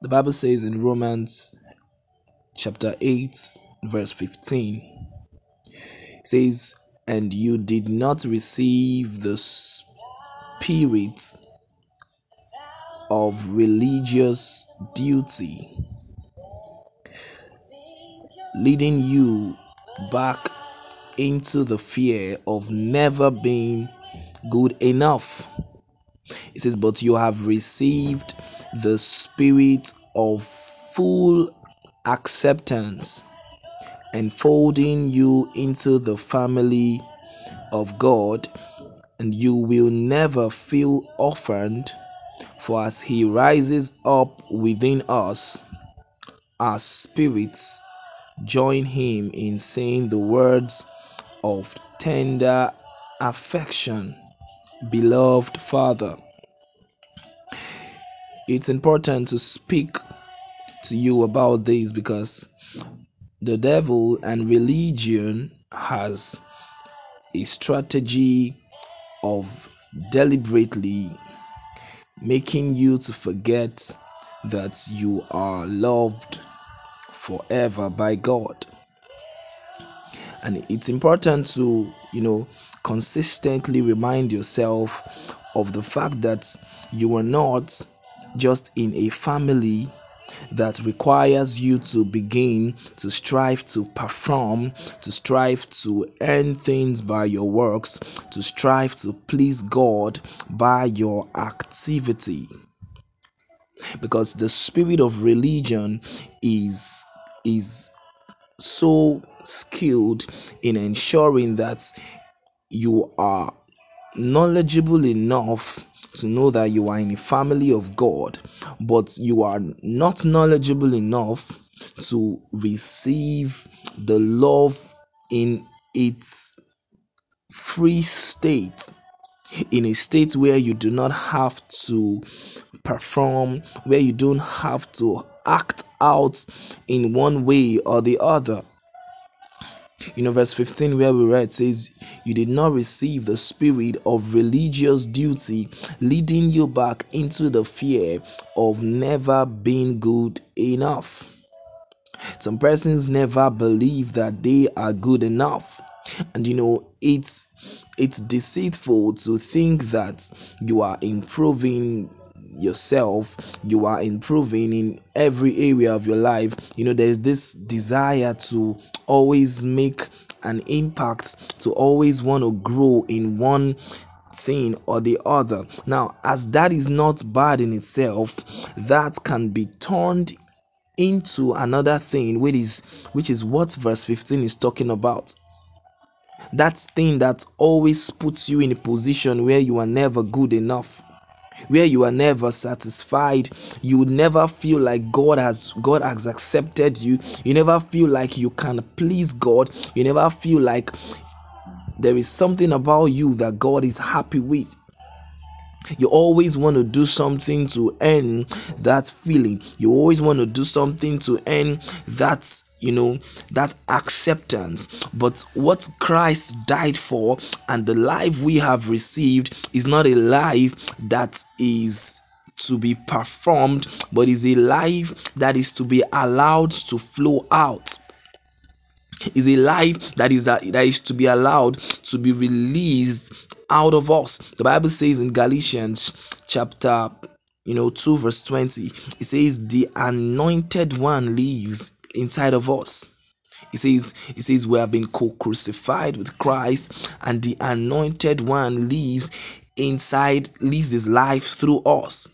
The Bible says in Romans chapter 8, verse 15, it says, And you did not receive the spirit of religious duty, leading you back into the fear of never being good enough. It says, But you have received the spirit of full acceptance, enfolding you into the family of God, and you will never feel orphaned. For as He rises up within us, our spirits join Him in saying the words of tender affection, Beloved Father. It's important to speak to you about this because the devil and religion has a strategy of deliberately making you to forget that you are loved forever by God. And it's important to, you know, consistently remind yourself of the fact that you are not just in a family that requires you to begin to strive to perform, to strive to earn things by your works, to strive to please God by your activity. Because the spirit of religion is is so skilled in ensuring that you are knowledgeable enough to know that you are in a family of God, but you are not knowledgeable enough to receive the love in its free state, in a state where you do not have to perform, where you don't have to act out in one way or the other. You know, verse 15, where we read says, You did not receive the spirit of religious duty, leading you back into the fear of never being good enough. Some persons never believe that they are good enough. And you know, it's it's deceitful to think that you are improving yourself you are improving in every area of your life you know there's this desire to always make an impact to always want to grow in one thing or the other. Now as that is not bad in itself that can be turned into another thing which is which is what verse 15 is talking about. That thing that always puts you in a position where you are never good enough where you are never satisfied. You never feel like god has god has accepted you. You never feel like you can please god. You never feel like there is something about you that god is happy with you always want to do something to earn that feeling. You always want to do something to earn that you know that acceptance. But what christ died for and the life we have received is not a life that is to be performed but is a life that is to be allowed to flow out. Is a life that is that, that is to be allowed to be released out of us the bible says in galatians chapter you know 2 verse 20 it says the anointed one lives inside of us it says it says we have been co-crucified with christ and the anointed one lives inside lives his life through us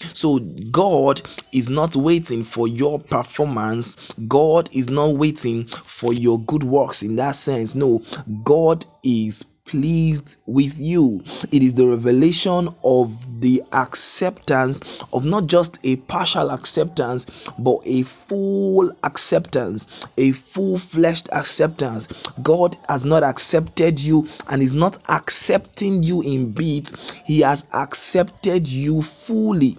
so God is not waiting for your performance. God is not waiting for your good works in that sense. No, God is pleased with you. It is the revelation of the acceptance of not just a partial acceptance, but a full acceptance, a full fleshed acceptance. God has not accepted you and is not accepting you in bits, He has accepted you fully.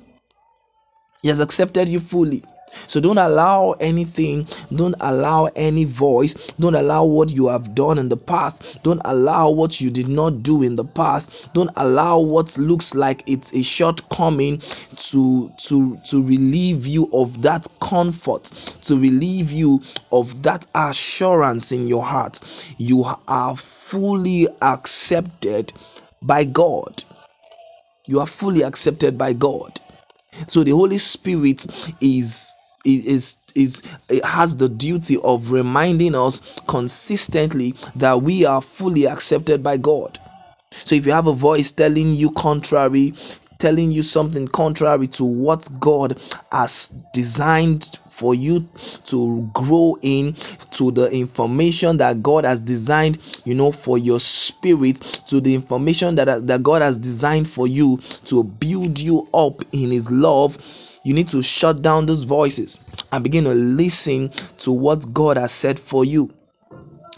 He has accepted you fully. So don't allow anything, don't allow any voice, don't allow what you have done in the past, don't allow what you did not do in the past, don't allow what looks like it's a shortcoming to to to relieve you of that comfort, to relieve you of that assurance in your heart. You are fully accepted by God. You are fully accepted by God. So the Holy Spirit is is is it has the duty of reminding us consistently that we are fully accepted by God. So if you have a voice telling you contrary, telling you something contrary to what God has designed for you to grow in to the information that God has designed, you know, for your spirit, to the information that, that God has designed for you to build you up in His love, you need to shut down those voices and begin to listen to what God has said for you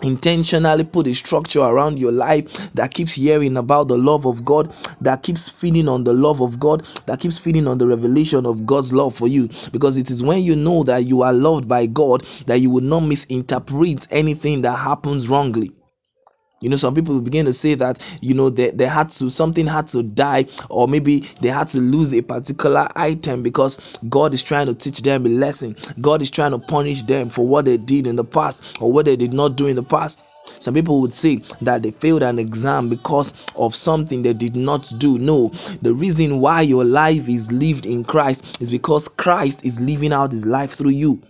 intentionally put a structure around your life that keeps hearing about the love of God, that keeps feeding on the love of God, that keeps feeding on the revelation of God's love for you. Because it is when you know that you are loved by God that you will not misinterpret anything that happens wrongly. You know, some people begin to say that, you know, they, they had to, something had to die, or maybe they had to lose a particular item because God is trying to teach them a lesson. God is trying to punish them for what they did in the past or what they did not do in the past. Some people would say that they failed an exam because of something they did not do. No, the reason why your life is lived in Christ is because Christ is living out his life through you.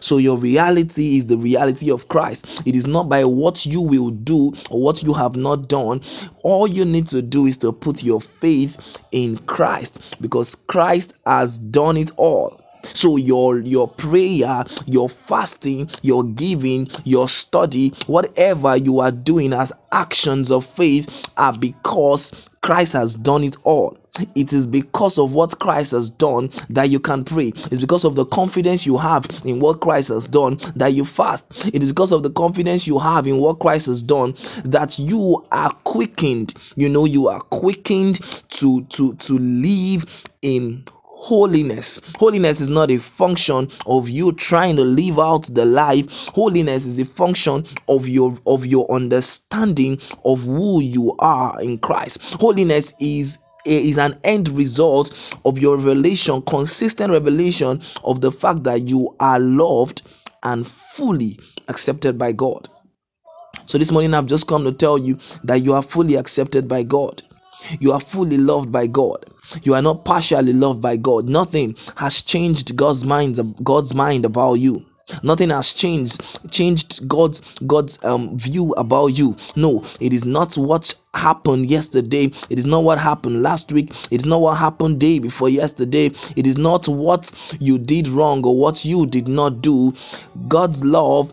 So your reality is the reality of Christ. It is not by what you will do or what you have not done. All you need to do is to put your faith in Christ because Christ has done it all. So your your prayer, your fasting, your giving, your study, whatever you are doing as actions of faith are because Christ has done it all. It is because of what Christ has done that you can pray. It's because of the confidence you have in what Christ has done that you fast. It is because of the confidence you have in what Christ has done that you are quickened. You know, you are quickened to to to live in holiness holiness is not a function of you trying to live out the life holiness is a function of your of your understanding of who you are in christ holiness is eh, is an end result of your revelation consistent revelation of the fact that you are loved and fully accepted by god so this morning I've just come to tell you that you are fully accepted by God. You are fully loved by God. You are not partially loved by God. Nothing has changed God's mind God's mind about you. Nothing has changed changed God's God's um, view about you. No, it is not what happened yesterday. It is not what happened last week. It is not what happened day before yesterday. It is not what you did wrong or what you did not do. God's love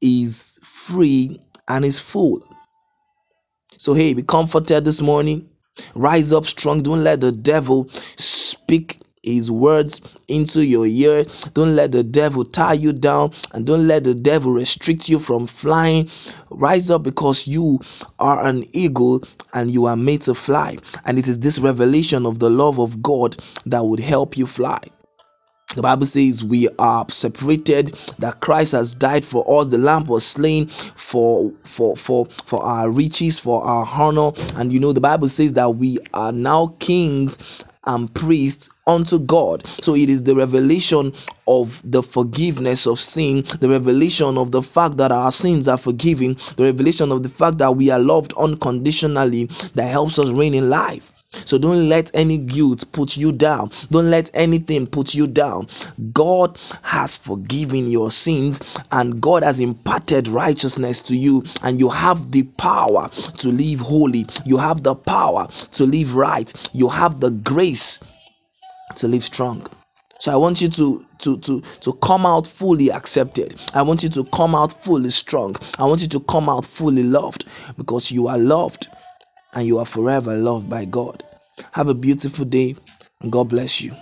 is free and is full. So, hey, be comforted this morning. Rise up strong. Don't let the devil speak his words into your ear. Don't let the devil tie you down and don't let the devil restrict you from flying. Rise up because you are an eagle and you are made to fly. And it is this revelation of the love of God that would help you fly. The Bible says we are separated, that Christ has died for us. The lamb was slain for for for for our riches, for our honor. And you know, the Bible says that we are now kings and priests unto God. So it is the revelation of the forgiveness of sin, the revelation of the fact that our sins are forgiven, the revelation of the fact that we are loved unconditionally that helps us reign in life. So don't let any guilt put you down. Don't let anything put you down. God has forgiven your sins and God has imparted righteousness to you, and you have the power to live holy. You have the power to live right. You have the grace to live strong. So I want you to to to to come out fully accepted. I want you to come out fully strong. I want you to come out fully loved because you are loved and you are forever loved by God. Have a beautiful day and God bless you.